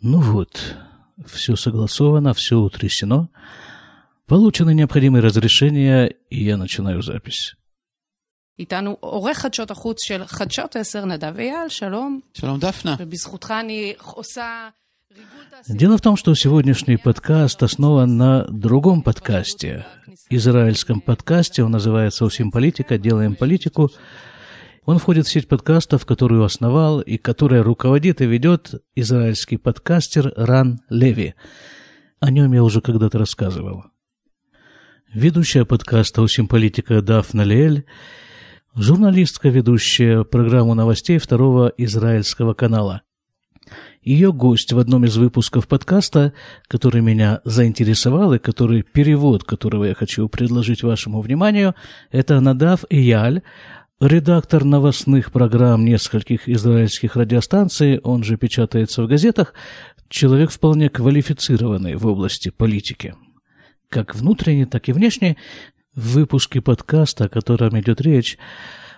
Ну вот, все согласовано, все утрясено. Получены необходимые разрешения, и я начинаю запись. איתנו עורך חדשות החוץ של חדשות 10, נדב אייל, שלום. שלום דפנה. ובזכותך אני עושה ריגול תעשייתי. Дело в том, что сегодняшний подкаст основан на другом подкасте, израильском подкасте. Он называется «Усим политика. Делаем политику». он входит в сеть подкастов, которую основал и которая руководит и ведет израильский подкастер Ран Леви. О нем я уже когда-то рассказывал. Ведущая подкаста «Усим политика» Дафна Лиэль, журналистка, ведущая программу новостей второго израильского канала. Ее гость в одном из выпусков подкаста, который меня заинтересовал и который перевод которого я хочу предложить вашему вниманию, это Надав Ияль, редактор новостных программ нескольких израильских радиостанций, он же печатается в газетах, человек вполне квалифицированный в области политики. Как внутренне, так и внешне, в выпуске подкаста, о котором идет речь,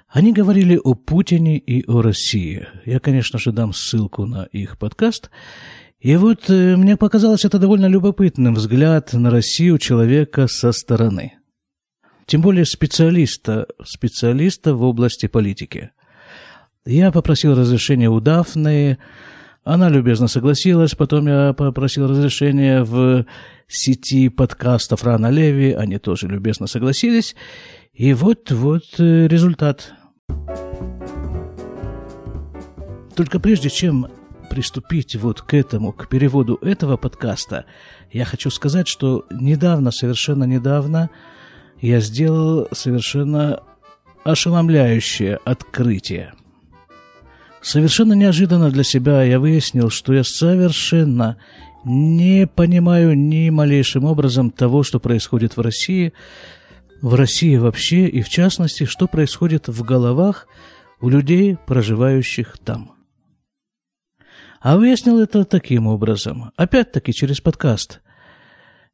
они говорили о Путине и о России. Я, конечно же, дам ссылку на их подкаст. И вот э, мне показалось это довольно любопытным взгляд на Россию человека со стороны. Тем более специалиста, специалиста в области политики. Я попросил разрешения у Дафны, она любезно согласилась, потом я попросил разрешения в сети подкастов Рана Леви, они тоже любезно согласились. И вот-вот э, результат. Только прежде чем приступить вот к этому, к переводу этого подкаста, я хочу сказать, что недавно, совершенно недавно, я сделал совершенно ошеломляющее открытие. Совершенно неожиданно для себя я выяснил, что я совершенно не понимаю ни малейшим образом того, что происходит в России, в России вообще и в частности, что происходит в головах у людей, проживающих там. А выяснил это таким образом, опять-таки через подкаст.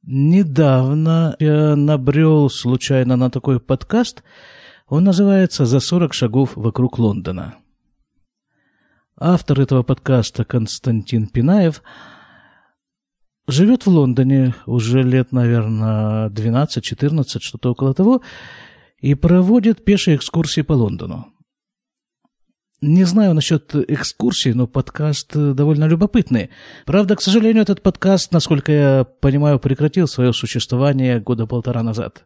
Недавно я набрел случайно на такой подкаст, он называется «За 40 шагов вокруг Лондона». Автор этого подкаста Константин Пинаев живет в Лондоне уже лет, наверное, 12-14, что-то около того, и проводит пешие экскурсии по Лондону. Не знаю насчет экскурсий, но подкаст довольно любопытный. Правда, к сожалению, этот подкаст, насколько я понимаю, прекратил свое существование года полтора назад.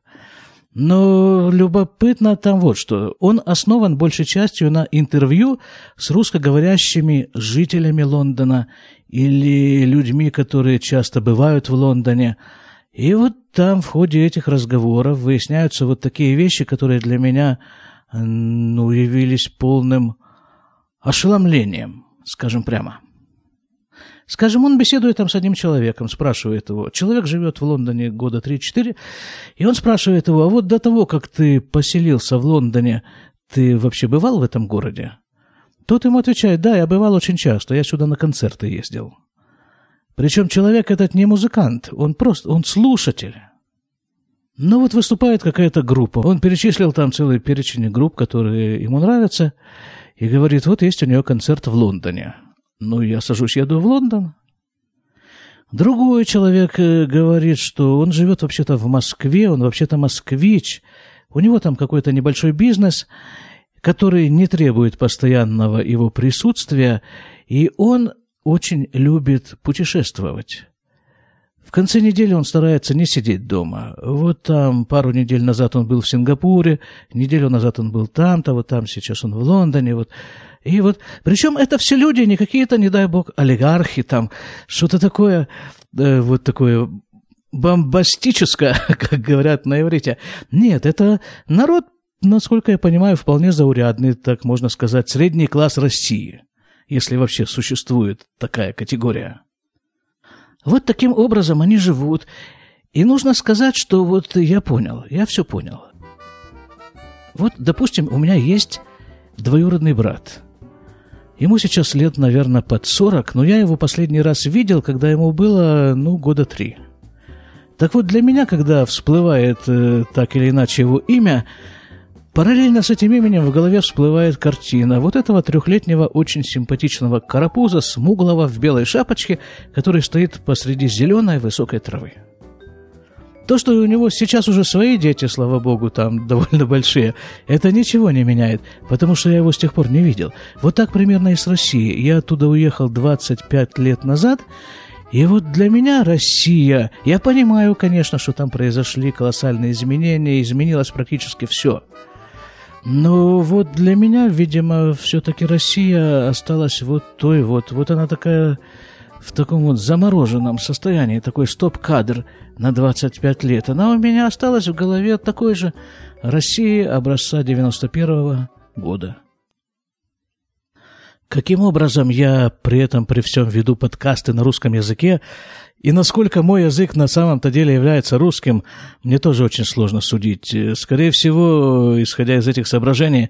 Но любопытно там вот что. Он основан большей частью на интервью с русскоговорящими жителями Лондона или людьми, которые часто бывают в Лондоне. И вот там в ходе этих разговоров выясняются вот такие вещи, которые для меня ну, явились полным ошеломлением, скажем прямо. Скажем, он беседует там с одним человеком, спрашивает его. Человек живет в Лондоне года 3-4, и он спрашивает его, а вот до того, как ты поселился в Лондоне, ты вообще бывал в этом городе? Тот ему отвечает, да, я бывал очень часто, я сюда на концерты ездил. Причем человек этот не музыкант, он просто, он слушатель. Ну вот выступает какая-то группа, он перечислил там целый перечень групп, которые ему нравятся, и говорит, вот есть у нее концерт в Лондоне. Ну, я сажусь, еду в Лондон. Другой человек э, говорит, что он живет вообще-то в Москве, он вообще-то москвич. У него там какой-то небольшой бизнес, который не требует постоянного его присутствия, и он очень любит путешествовать. В конце недели он старается не сидеть дома. Вот там пару недель назад он был в Сингапуре, неделю назад он был там-то, вот там сейчас он в Лондоне. Вот. И вот, причем это все люди, не какие-то, не дай бог, олигархи там, что-то такое, э, вот такое бомбастическое, как говорят на иврите. Нет, это народ, насколько я понимаю, вполне заурядный, так можно сказать, средний класс России, если вообще существует такая категория. Вот таким образом они живут. И нужно сказать, что вот я понял, я все понял. Вот, допустим, у меня есть двоюродный брат. Ему сейчас лет, наверное, под 40, но я его последний раз видел, когда ему было, ну, года три. Так вот, для меня, когда всплывает э, так или иначе его имя, Параллельно с этим именем в голове всплывает картина вот этого трехлетнего очень симпатичного карапуза, смуглого в белой шапочке, который стоит посреди зеленой высокой травы. То, что у него сейчас уже свои дети, слава богу, там довольно большие, это ничего не меняет, потому что я его с тех пор не видел. Вот так примерно и с Россией. Я оттуда уехал 25 лет назад, и вот для меня Россия, я понимаю, конечно, что там произошли колоссальные изменения, изменилось практически все. Но вот для меня, видимо, все-таки Россия осталась вот той вот, вот она такая в таком вот замороженном состоянии, такой стоп-кадр на 25 лет. Она у меня осталась в голове такой же России образца 91 -го года. Каким образом я при этом, при всем веду подкасты на русском языке, и насколько мой язык на самом-то деле является русским, мне тоже очень сложно судить. Скорее всего, исходя из этих соображений,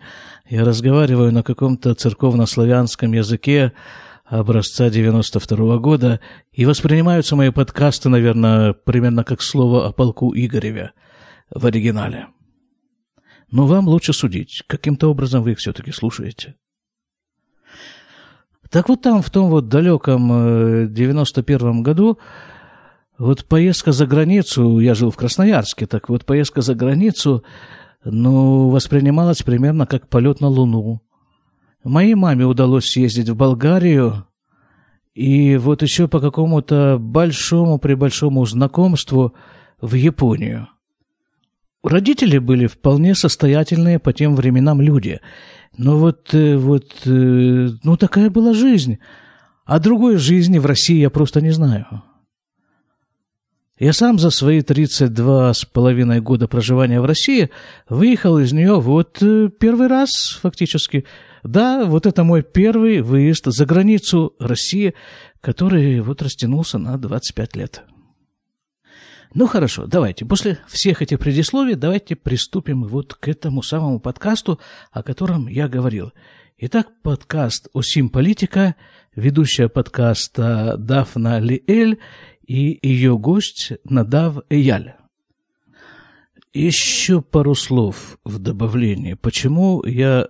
я разговариваю на каком-то церковно-славянском языке образца 92 -го года, и воспринимаются мои подкасты, наверное, примерно как слово о полку Игореве в оригинале. Но вам лучше судить, каким-то образом вы их все-таки слушаете. Так вот там, в том вот далеком 91-м э, году, вот поездка за границу, я жил в Красноярске, так вот поездка за границу, ну, воспринималась примерно как полет на Луну. Моей маме удалось съездить в Болгарию, и вот еще по какому-то большому при большому знакомству в Японию. Родители были вполне состоятельные по тем временам люди – но вот, э, вот, э, ну такая была жизнь. А другой жизни в России я просто не знаю. Я сам за свои 32 с половиной года проживания в России выехал из нее вот э, первый раз фактически. Да, вот это мой первый выезд за границу России, который вот растянулся на 25 лет. Ну хорошо, давайте, после всех этих предисловий, давайте приступим вот к этому самому подкасту, о котором я говорил. Итак, подкаст «Осим политика», ведущая подкаста Дафна Лиэль и ее гость Надав Эяль. Еще пару слов в добавлении. Почему я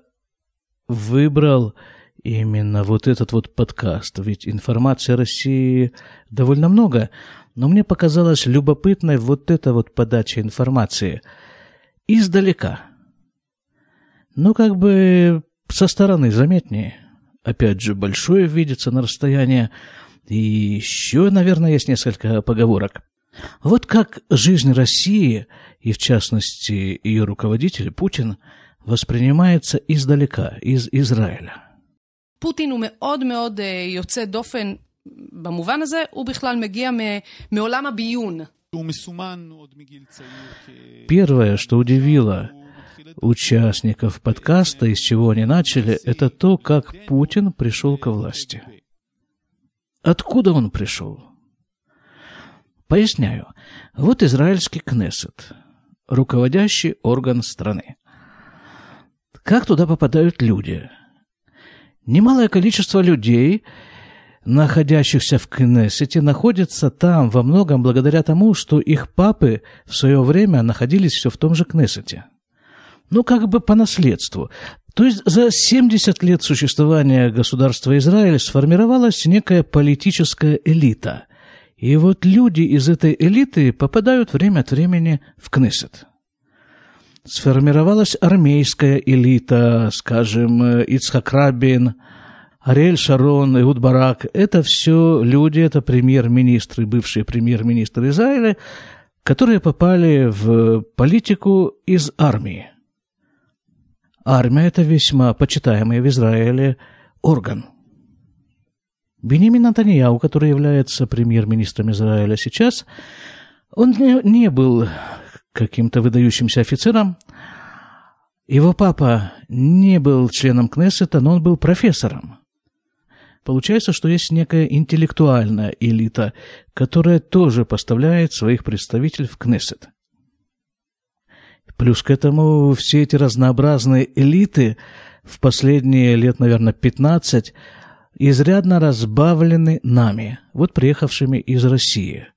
выбрал именно вот этот вот подкаст? Ведь информации о России довольно много – но мне показалась любопытной вот эта вот подача информации. Издалека. Ну, как бы со стороны заметнее. Опять же, большое видится на расстоянии. И еще, наверное, есть несколько поговорок. Вот как жизнь России, и в частности ее руководитель Путин, воспринимается издалека, из Израиля. Путин умеод меод במובן הזה, הוא בכלל מגיע מעולם הביון. Первое, что удивило участников подкаста, из чего они начали, это то, как Путин пришел к власти. Откуда он пришел? Поясняю. Вот израильский Кнессет, руководящий орган страны. Как туда попадают люди? Немалое количество людей находящихся в Кнессете, находятся там во многом благодаря тому, что их папы в свое время находились все в том же Кнессете. Ну, как бы по наследству. То есть за 70 лет существования государства Израиль сформировалась некая политическая элита. И вот люди из этой элиты попадают время от времени в Кнессет. Сформировалась армейская элита, скажем, Ицхак Рабин – Ариэль Шарон, Иуд Барак – это все люди, это премьер-министры, бывшие премьер-министры Израиля, которые попали в политику из армии. Армия – это весьма почитаемый в Израиле орган. Бенемин Натаньяу, который является премьер-министром Израиля сейчас, он не был каким-то выдающимся офицером. Его папа не был членом Кнессета, но он был профессором. Получается, что есть некая интеллектуальная элита, которая тоже поставляет своих представителей в Кнессет. Плюс к этому все эти разнообразные элиты в последние лет, наверное, 15 изрядно разбавлены нами, вот приехавшими из России.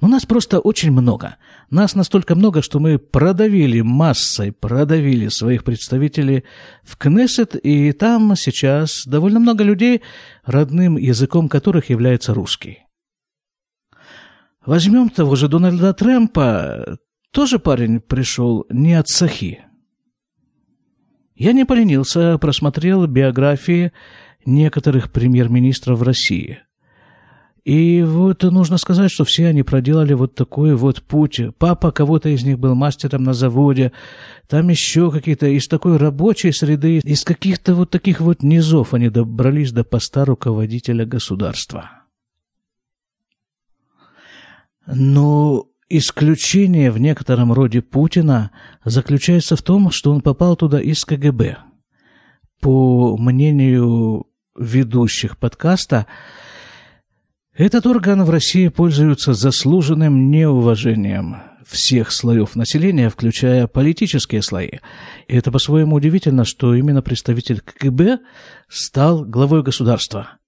Но нас просто очень много. Нас настолько много, что мы продавили массой, продавили своих представителей в Кнессет, и там сейчас довольно много людей, родным языком которых является русский. Возьмем того же Дональда Трэмпа, тоже парень пришел не от Сахи. Я не поленился, просмотрел биографии некоторых премьер-министров России. И вот нужно сказать, что все они проделали вот такой вот путь. Папа кого-то из них был мастером на заводе, там еще какие-то из такой рабочей среды, из каких-то вот таких вот низов они добрались до поста руководителя государства. Но исключение в некотором роде Путина заключается в том, что он попал туда из КГБ. По мнению ведущих подкаста, этот орган в России пользуется заслуженным неуважением всех слоев населения, включая политические слои. И это по-своему удивительно, что именно представитель КГБ стал главой государства.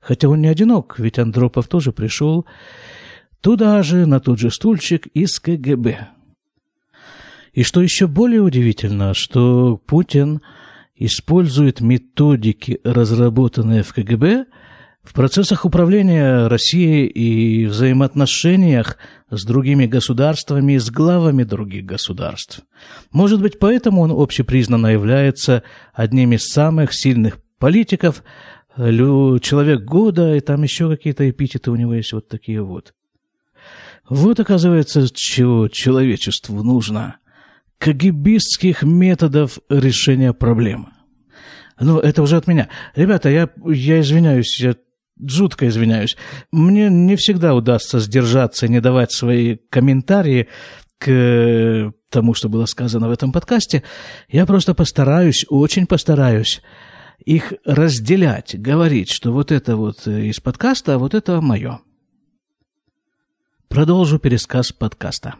Хотя он не одинок, ведь Андропов тоже пришел Туда же, на тот же стульчик из КГБ. И что еще более удивительно, что Путин использует методики, разработанные в КГБ, в процессах управления Россией и взаимоотношениях с другими государствами и с главами других государств. Может быть, поэтому он общепризнанно является одним из самых сильных политиков, человек года, и там еще какие-то эпитеты у него есть вот такие вот. Вот, оказывается, чего человечеству нужно. Кагибистских методов решения проблем. Ну, это уже от меня. Ребята, я, я извиняюсь, я жутко извиняюсь. Мне не всегда удастся сдержаться и не давать свои комментарии к тому, что было сказано в этом подкасте. Я просто постараюсь, очень постараюсь их разделять, говорить, что вот это вот из подкаста, а вот это мое. Продолжу пересказ подкаста.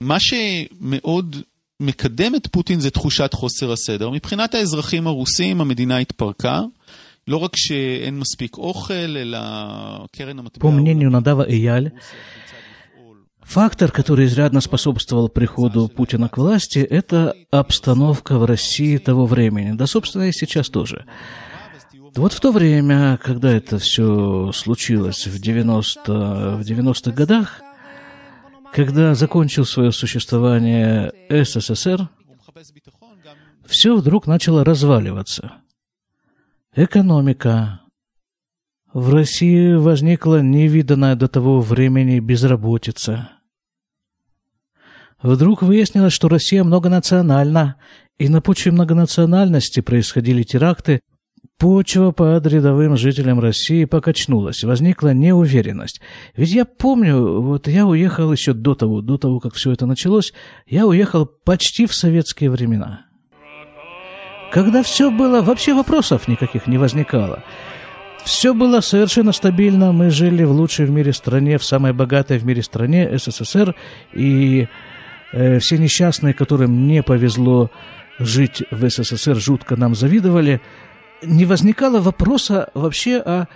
מה שמאוד מקדם את פוטין זה תחושת חוסר הסדר. מבחינת האזרחים הרוסים המדינה התפרקה. לא רק שאין מספיק אוכל, אלא קרן המטבע... По мнению Надава Эяль, Фактор, который изрядно способствовал приходу Путина к власти, это обстановка в России того времени, да, собственно, и сейчас тоже. Вот в то время, когда это все случилось в 90, в 90-х годах, когда закончил свое существование СССР, все вдруг начало разваливаться. Экономика. В России возникла невиданная до того времени безработица. Вдруг выяснилось, что Россия многонациональна, и на почве многонациональности происходили теракты, Почва под рядовым жителям России покачнулась, возникла неуверенность. Ведь я помню, вот я уехал еще до того, до того, как все это началось, я уехал почти в советские времена. Когда все было, вообще вопросов никаких не возникало. Все было совершенно стабильно, мы жили в лучшей в мире стране, в самой богатой в мире стране СССР, и э, все несчастные, которым не повезло жить в СССР, жутко нам завидовали – не возникало вопроса вообще о,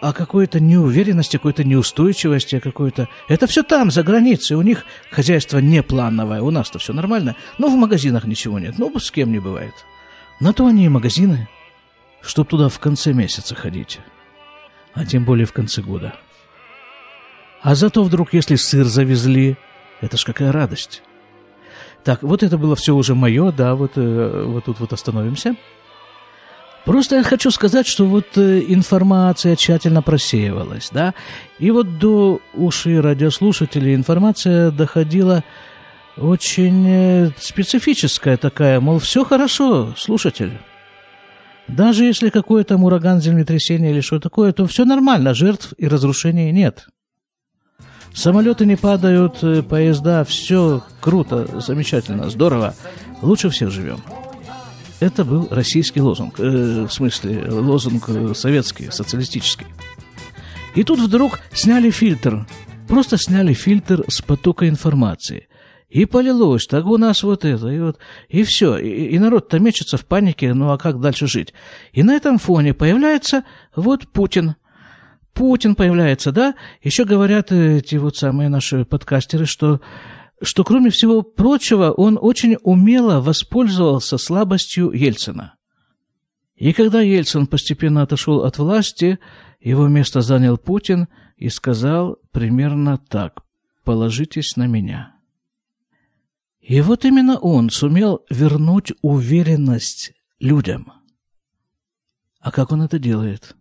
о какой-то неуверенности, какой-то неустойчивости, какой-то... Это все там, за границей. У них хозяйство не плановое. У нас-то все нормально. Но в магазинах ничего нет. Ну, с кем не бывает. На то они и магазины, чтоб туда в конце месяца ходить. А тем более в конце года. А зато вдруг, если сыр завезли, это ж какая радость. Так, вот это было все уже мое, да, вот, э, вот тут вот остановимся. Просто я хочу сказать, что вот э, информация тщательно просеивалась, да, и вот до ушей радиослушателей информация доходила очень э, специфическая такая, мол, все хорошо, слушатель. Даже если какой то ураган, землетрясение или что такое, то все нормально, жертв и разрушений нет. Самолеты не падают, э, поезда, все круто, замечательно, здорово. Лучше всех живем. Это был российский лозунг, э, в смысле лозунг э, советский, социалистический. И тут вдруг сняли фильтр, просто сняли фильтр с потока информации. И полилось, так у нас вот это, и вот, и все. И, и народ-то мечется в панике, ну а как дальше жить? И на этом фоне появляется вот Путин. Путин появляется, да? Еще говорят эти вот самые наши подкастеры, что, что кроме всего прочего, он очень умело воспользовался слабостью Ельцина. И когда Ельцин постепенно отошел от власти, его место занял Путин и сказал примерно так «положитесь на меня». И вот именно он сумел вернуть уверенность людям. А как он это делает?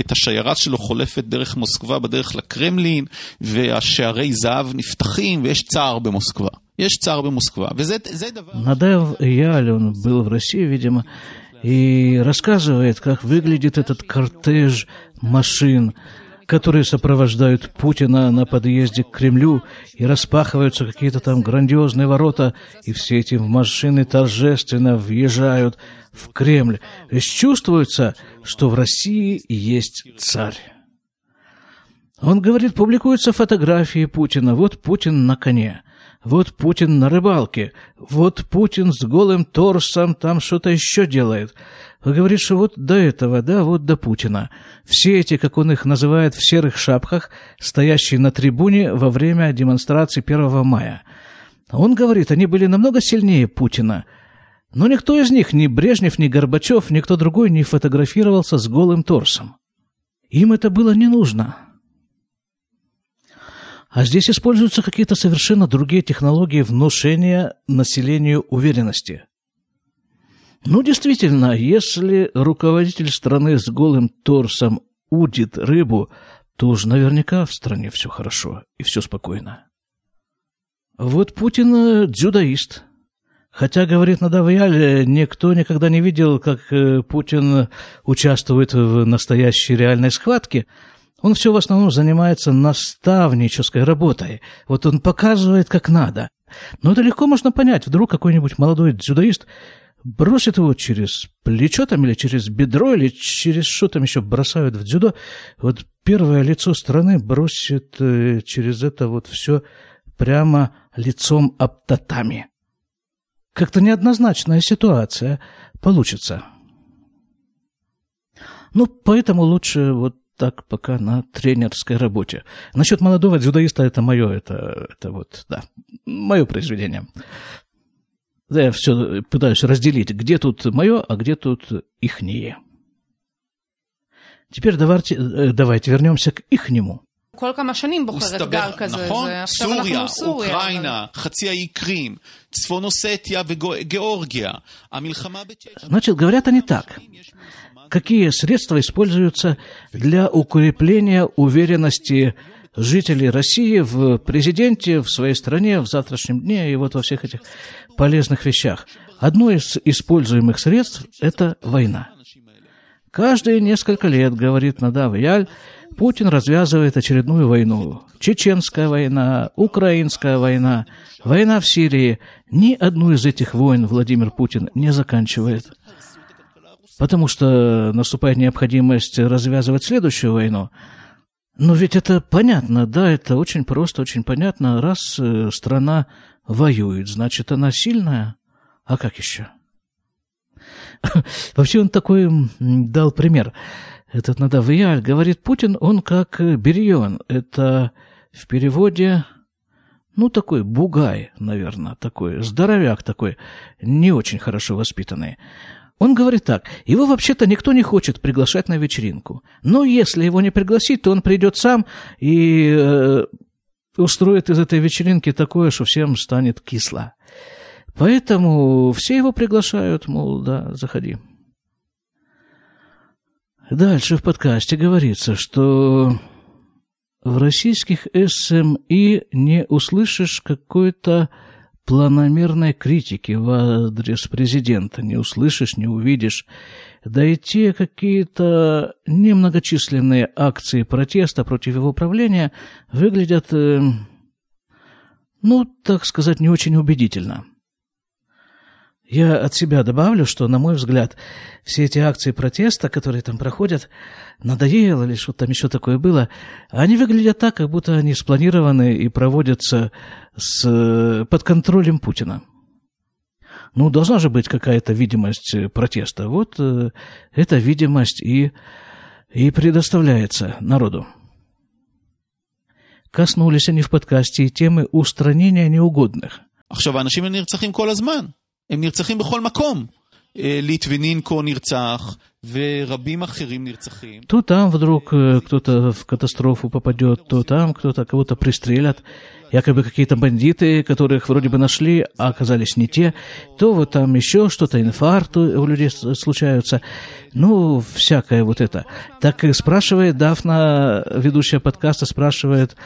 את השיירה שלו חולפת דרך מוסקבה בדרך לקרמלין, והשערי זהב נפתחים, ויש צער במוסקבה. יש צער במוסקבה, וזה דבר... Надев Яль, он был в России, видимо, и рассказывает, как выглядит этот кортеж машин, которые сопровождают Путина на подъезде к Кремлю, и распахиваются какие-то там грандиозные ворота, и все эти машины торжественно въезжают в Кремль. То есть чувствуется, что в России есть царь. Он говорит, публикуются фотографии Путина. Вот Путин на коне. Вот Путин на рыбалке. Вот Путин с голым торсом там что-то еще делает. Вы говорите, что вот до этого, да, вот до Путина. Все эти, как он их называет, в серых шапках, стоящие на трибуне во время демонстрации 1 мая. Он говорит, они были намного сильнее Путина. Но никто из них, ни Брежнев, ни Горбачев, никто другой не фотографировался с голым торсом. Им это было не нужно. А здесь используются какие-то совершенно другие технологии внушения населению уверенности. Ну, действительно, если руководитель страны с голым торсом удит рыбу, то уж наверняка в стране все хорошо и все спокойно. Вот Путин э, дзюдоист. Хотя, говорит Надавьяль, никто никогда не видел, как э, Путин участвует в настоящей реальной схватке – он все в основном занимается наставнической работой. Вот он показывает, как надо. Но это легко можно понять. Вдруг какой-нибудь молодой дзюдоист бросит его через плечо там или через бедро, или через что там еще бросают в дзюдо. Вот первое лицо страны бросит э, через это вот все прямо лицом об татами. Как-то неоднозначная ситуация получится. Ну, поэтому лучше вот так пока на тренерской работе. Насчет молодого дзюдоиста это мое, это, это вот, да, мое произведение. Да, я все пытаюсь разделить, где тут мое, а где тут ихние. Теперь давайте, э, давайте вернемся к ихнему. כל כמה שנים בוחרת גל כזה, נכון? זה עכשיו סוריה, אנחנו סוריה. אוקראינה, חצי האי קרים, צפון אוסטיה וגיאורגיה. המלחמה בצ'צ'ניה. Значит, говорят они так. Какие средства используются для укрепления уверенности жителей России в президенте, в своей стране, в завтрашнем дне и вот во всех этих полезных вещах? Одно из используемых средств – это война. Каждые несколько лет, говорит Надав Яль, Путин развязывает очередную войну. Чеченская война, Украинская война, война в Сирии. Ни одну из этих войн Владимир Путин не заканчивает. Потому что наступает необходимость развязывать следующую войну. Но ведь это понятно, да, это очень просто, очень понятно. Раз э, страна воюет, значит, она сильная. А как еще? Вообще он такой дал пример. Этот Надавияль говорит, Путин, он как Берион. Это в переводе, ну, такой бугай, наверное, такой, здоровяк такой, не очень хорошо воспитанный. Он говорит так, его вообще-то никто не хочет приглашать на вечеринку. Но если его не пригласить, то он придет сам и э, устроит из этой вечеринки такое, что всем станет кисло. Поэтому все его приглашают, мол, да, заходи. Дальше в подкасте говорится, что в российских СМИ не услышишь какой-то планомерной критики в адрес президента, не услышишь, не увидишь. Да и те какие-то немногочисленные акции протеста против его правления выглядят, э, ну, так сказать, не очень убедительно. Я от себя добавлю, что, на мой взгляд, все эти акции протеста, которые там проходят, надоело или что там еще такое было, они выглядят так, как будто они спланированы и проводятся с, под контролем Путина. Ну, должна же быть какая-то видимость протеста. Вот э, эта видимость и и предоставляется народу. Коснулись они в подкасте и темы устранения неугодных. עכשיו, האנשים האלה נרצחים כל הזמן. הם нирцахим בכל מקום. ליטבינינקו נרצח, ורבים אחרים נרצחים. То там вдруг э, кто-то в катастрофу попадет, то там кто-то кого-то пристрелят. Якобы какие-то бандиты, которых вроде бы нашли, а оказались не те. То вот там еще что-то, инфаркты у людей случаются. Ну, всякое вот это. Так и спрашивает Дафна, ведущая подкаста, спрашивает,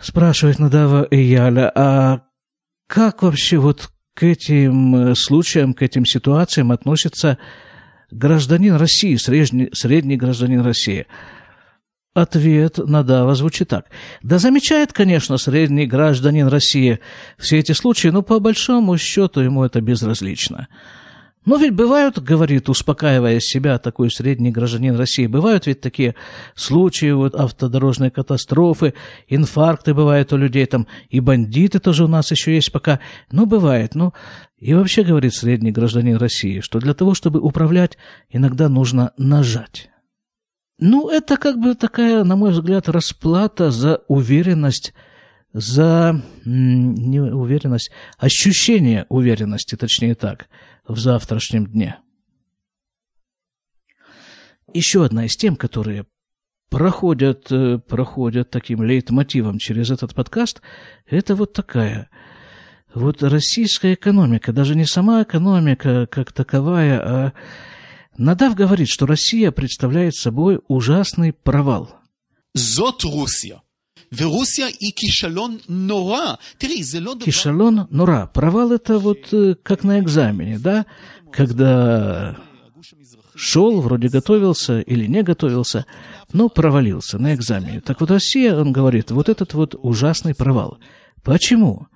спрашивает Надава и Яля, а как вообще вот к этим э, случаям, к этим ситуациям относится гражданин России, средний, средний гражданин России? Ответ Надава звучит так. Да замечает, конечно, средний гражданин России все эти случаи, но по большому счету ему это безразлично. Но ведь бывают, говорит, успокаивая себя, такой средний гражданин России, бывают ведь такие случаи, вот автодорожные катастрофы, инфаркты бывают у людей там, и бандиты тоже у нас еще есть пока. Ну, бывает, ну, и вообще, говорит средний гражданин России, что для того, чтобы управлять, иногда нужно нажать. Ну, это как бы такая, на мой взгляд, расплата за уверенность, за не уверенность, ощущение уверенности, точнее так – в завтрашнем дне. Еще одна из тем, которые проходят, э, проходят таким лейтмотивом через этот подкаст, это вот такая. Вот российская экономика, даже не сама экономика как таковая, а Надав говорит, что Россия представляет собой ужасный провал. Зот Русия. ורוסיה היא כישלון נורא. תראי, זה לא דבר... Кишалон нора. Провал это вот э, как на экзамене, да? Когда шел, вроде готовился или не готовился, но провалился на экзамене. Так вот Россия, он говорит, вот этот вот ужасный провал. Почему?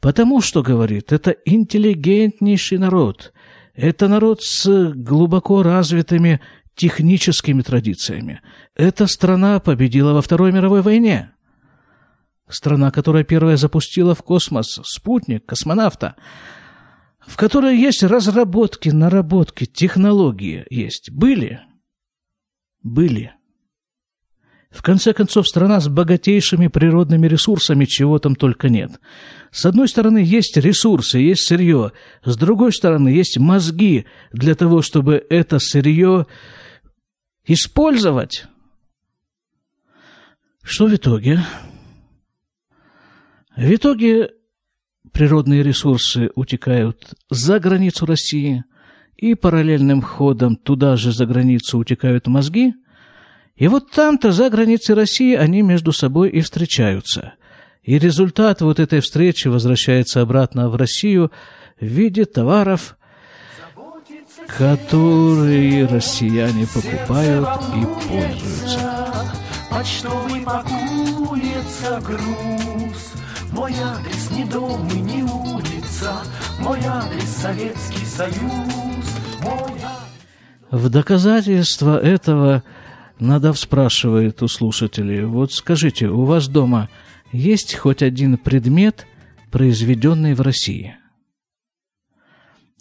Потому что, говорит, это интеллигентнейший народ. Это народ с глубоко развитыми техническими традициями. Эта страна победила во Второй мировой войне. Страна, которая первая запустила в космос спутник, космонавта, в которой есть разработки, наработки, технологии есть. Были? Были. В конце концов, страна с богатейшими природными ресурсами, чего там только нет. С одной стороны, есть ресурсы, есть сырье. С другой стороны, есть мозги для того, чтобы это сырье использовать. Что в итоге? В итоге природные ресурсы утекают за границу России, и параллельным ходом туда же за границу утекают мозги, и вот там-то, за границей России, они между собой и встречаются. И результат вот этой встречи возвращается обратно в Россию в виде товаров, которые россияне покупают и пользуются. Почтовый пакуется груз, мой адрес не дом и не улица, мой адрес Советский Союз. Мой... В доказательство этого Надав спрашивает у слушателей, вот скажите, у вас дома есть хоть один предмет, произведенный в России?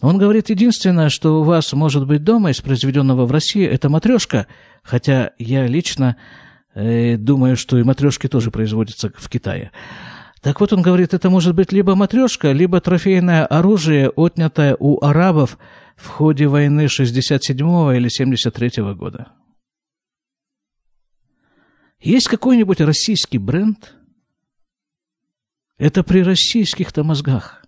Он говорит, единственное, что у вас может быть дома из произведенного в России, это матрешка, хотя я лично э, думаю, что и матрешки тоже производятся в Китае. Так вот, он говорит, это может быть либо матрешка, либо трофейное оружие, отнятое у арабов в ходе войны 67 или 73 года. Есть какой-нибудь российский бренд? Это при российских-то мозгах.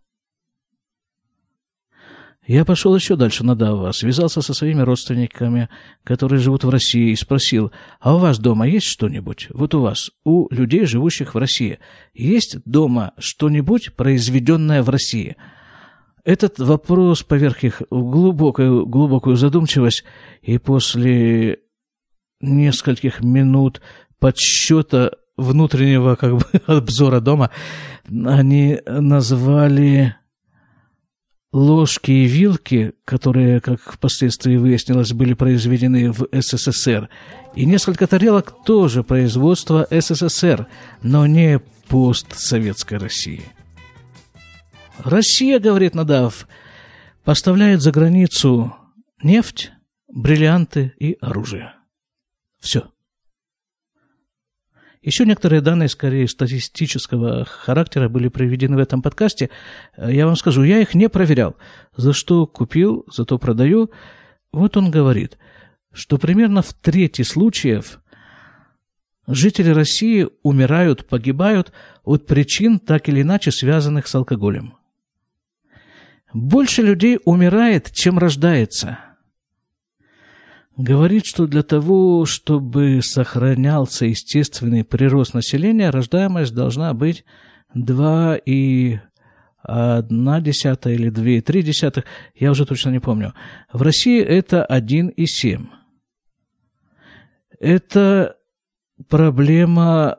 Я пошел еще дальше на Дава, связался со своими родственниками, которые живут в России, и спросил, а у вас дома есть что-нибудь? Вот у вас, у людей, живущих в России, есть дома что-нибудь, произведенное в России? Этот вопрос поверх их глубокую, глубокую задумчивость, и после нескольких минут подсчета внутреннего как бы, обзора дома они назвали ложки и вилки, которые, как впоследствии выяснилось, были произведены в СССР, и несколько тарелок тоже производства СССР, но не постсоветской России. Россия, говорит Надав, поставляет за границу нефть, бриллианты и оружие. Все. Еще некоторые данные, скорее, статистического характера были приведены в этом подкасте. Я вам скажу, я их не проверял. За что купил, зато продаю. Вот он говорит, что примерно в трети случаев жители России умирают, погибают от причин, так или иначе связанных с алкоголем. Больше людей умирает, чем рождается – говорит, что для того, чтобы сохранялся естественный прирост населения, рождаемость должна быть 2 и одна десятая или две и три десятых, я уже точно не помню. В России это 1,7. Это проблема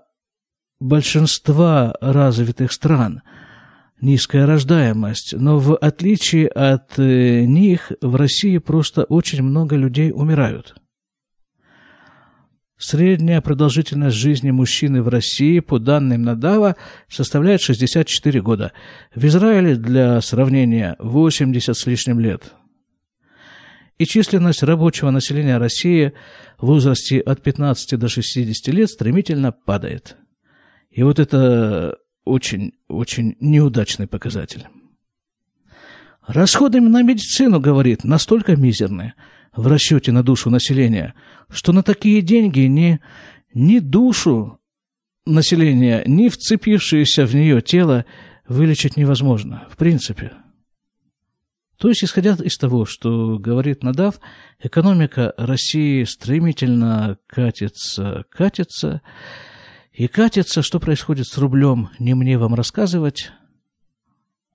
большинства развитых стран – низкая рождаемость, но в отличие от э, них в России просто очень много людей умирают. Средняя продолжительность жизни мужчины в России, по данным Надава, составляет 64 года. В Израиле, для сравнения, 80 с лишним лет. И численность рабочего населения России в возрасте от 15 до 60 лет стремительно падает. И вот это очень, очень неудачный показатель. Расходы на медицину, говорит, настолько мизерные в расчете на душу населения, что на такие деньги ни, ни душу населения, ни вцепившееся в нее тело вылечить невозможно, в принципе. То есть, исходя из того, что говорит Надав, экономика России стремительно катится, катится, и катится, что происходит с рублем, не мне вам рассказывать.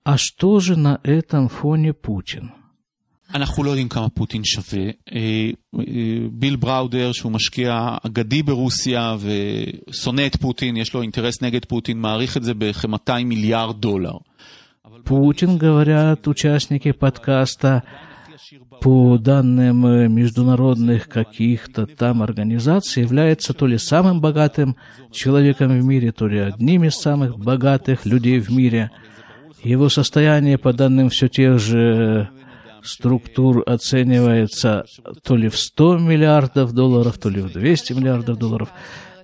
А что же на этом фоне Путин? אנחנו לא יודעים כמה פוטין שווה. ביל בראודר, שהוא משקיע אגדי ברוסיה ושונא את פוטין, יש לו אינטרס נגד פוטין, מעריך את זה בכ-200 מיליארד דולר. Путин, говорят участники подкаста, по данным международных каких-то там организаций, является то ли самым богатым человеком в мире, то ли одним из самых богатых людей в мире. Его состояние, по данным все тех же структур, оценивается то ли в 100 миллиардов долларов, то ли в 200 миллиардов долларов.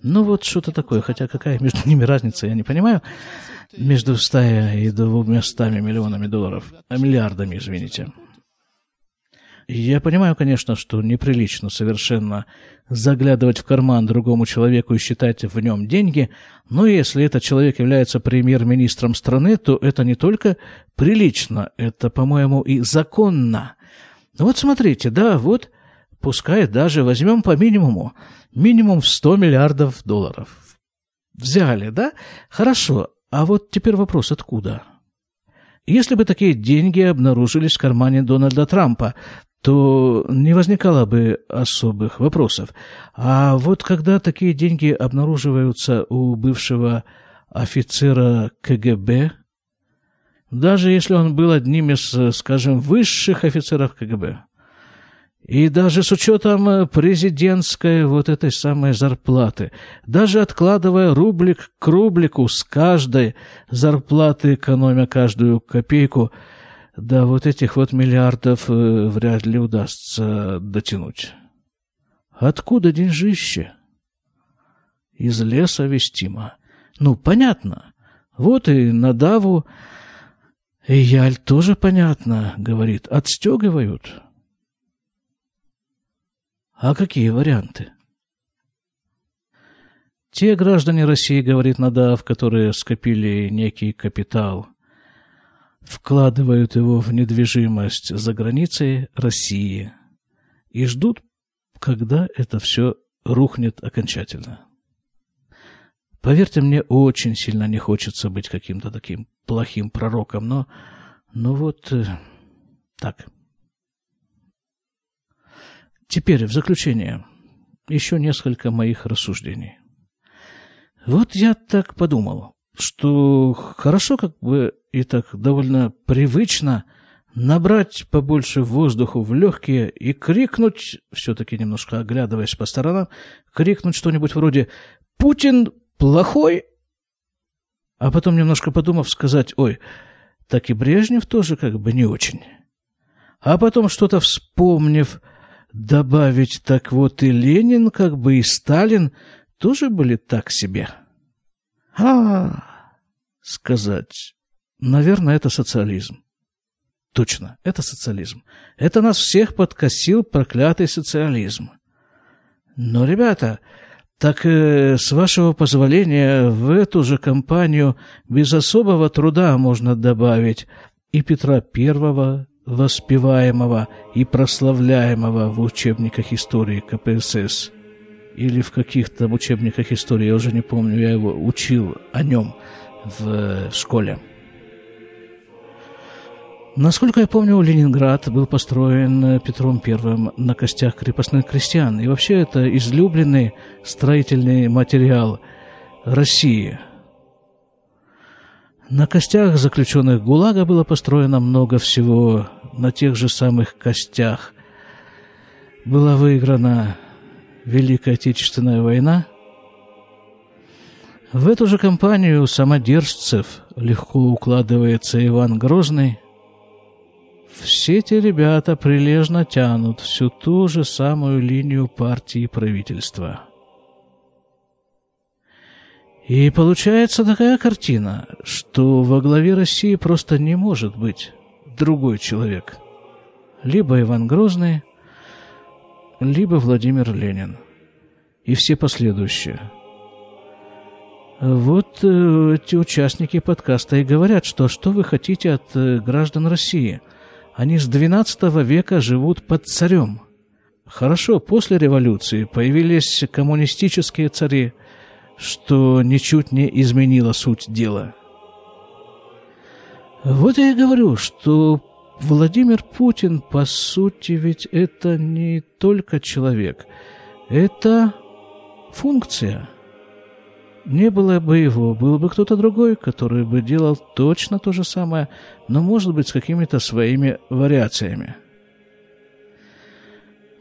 Ну вот что-то такое, хотя какая между ними разница, я не понимаю. Между 100 и 200 миллионами долларов, а миллиардами, извините. Я понимаю, конечно, что неприлично совершенно заглядывать в карман другому человеку и считать в нем деньги, но если этот человек является премьер-министром страны, то это не только прилично, это, по-моему, и законно. Вот смотрите, да, вот, пускай даже возьмем по минимуму, минимум в 100 миллиардов долларов. Взяли, да? Хорошо, а вот теперь вопрос, откуда? Если бы такие деньги обнаружились в кармане Дональда Трампа, то не возникало бы особых вопросов. А вот когда такие деньги обнаруживаются у бывшего офицера КГБ, даже если он был одним из, скажем, высших офицеров КГБ, и даже с учетом президентской вот этой самой зарплаты, даже откладывая рублик к рублику с каждой зарплаты, экономя каждую копейку – до вот этих вот миллиардов э, вряд ли удастся дотянуть. Откуда деньжище? Из леса вестимо. Ну, понятно. Вот и Надаву и Яль тоже понятно, говорит, отстегивают. А какие варианты? Те граждане России, говорит Надав, которые скопили некий капитал – вкладывают его в недвижимость за границей России и ждут, когда это все рухнет окончательно. Поверьте мне, очень сильно не хочется быть каким-то таким плохим пророком, но, ну вот э, так. Теперь, в заключение, еще несколько моих рассуждений. Вот я так подумал что хорошо как бы и так довольно привычно набрать побольше воздуху в легкие и крикнуть, все-таки немножко оглядываясь по сторонам, крикнуть что-нибудь вроде «Путин плохой!» А потом, немножко подумав, сказать «Ой, так и Брежнев тоже как бы не очень». А потом, что-то вспомнив, добавить, так вот и Ленин, как бы и Сталин тоже были так себе. А, сказать, наверное, это социализм. Точно, это социализм. Это нас всех подкосил проклятый социализм. Но, ребята, так э, с вашего позволения в эту же компанию без особого труда можно добавить и Петра Первого, воспеваемого и прославляемого в учебниках истории КПСС, или в каких-то учебниках истории, я уже не помню, я его учил о нем в школе. Насколько я помню, Ленинград был построен Петром Первым на костях крепостных крестьян. И вообще это излюбленный строительный материал России. На костях заключенных ГУЛАГа было построено много всего. На тех же самых костях была выиграна Великая Отечественная война. В эту же компанию самодержцев легко укладывается Иван Грозный – все эти ребята прилежно тянут всю ту же самую линию партии и правительства. И получается такая картина, что во главе России просто не может быть другой человек. Либо Иван Грозный, либо Владимир Ленин. И все последующие. Вот э, эти участники подкаста и говорят, что что вы хотите от э, граждан России – они с XII века живут под царем. Хорошо, после революции появились коммунистические цари, что ничуть не изменило суть дела. Вот я и говорю, что Владимир Путин, по сути, ведь это не только человек, это функция – не было бы его, был бы кто-то другой, который бы делал точно то же самое, но, может быть, с какими-то своими вариациями.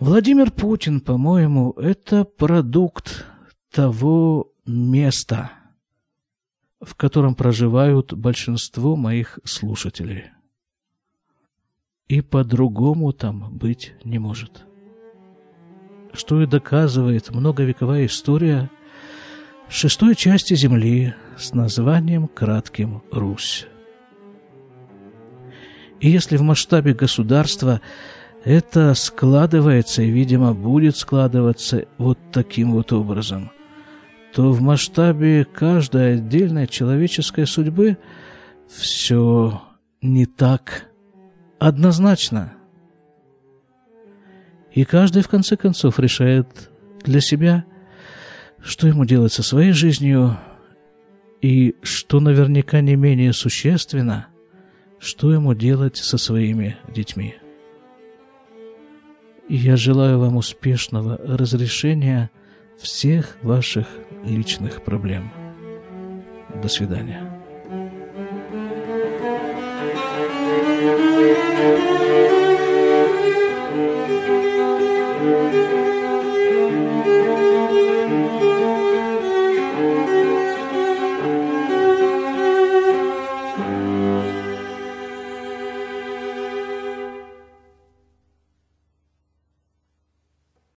Владимир Путин, по-моему, это продукт того места, в котором проживают большинство моих слушателей. И по-другому там быть не может. Что и доказывает многовековая история – шестой части Земли с названием кратким «Русь». И если в масштабе государства это складывается и, видимо, будет складываться вот таким вот образом, то в масштабе каждой отдельной человеческой судьбы все не так однозначно. И каждый, в конце концов, решает для себя – что ему делать со своей жизнью и, что наверняка не менее существенно, что ему делать со своими детьми. И я желаю вам успешного разрешения всех ваших личных проблем. До свидания. thank you.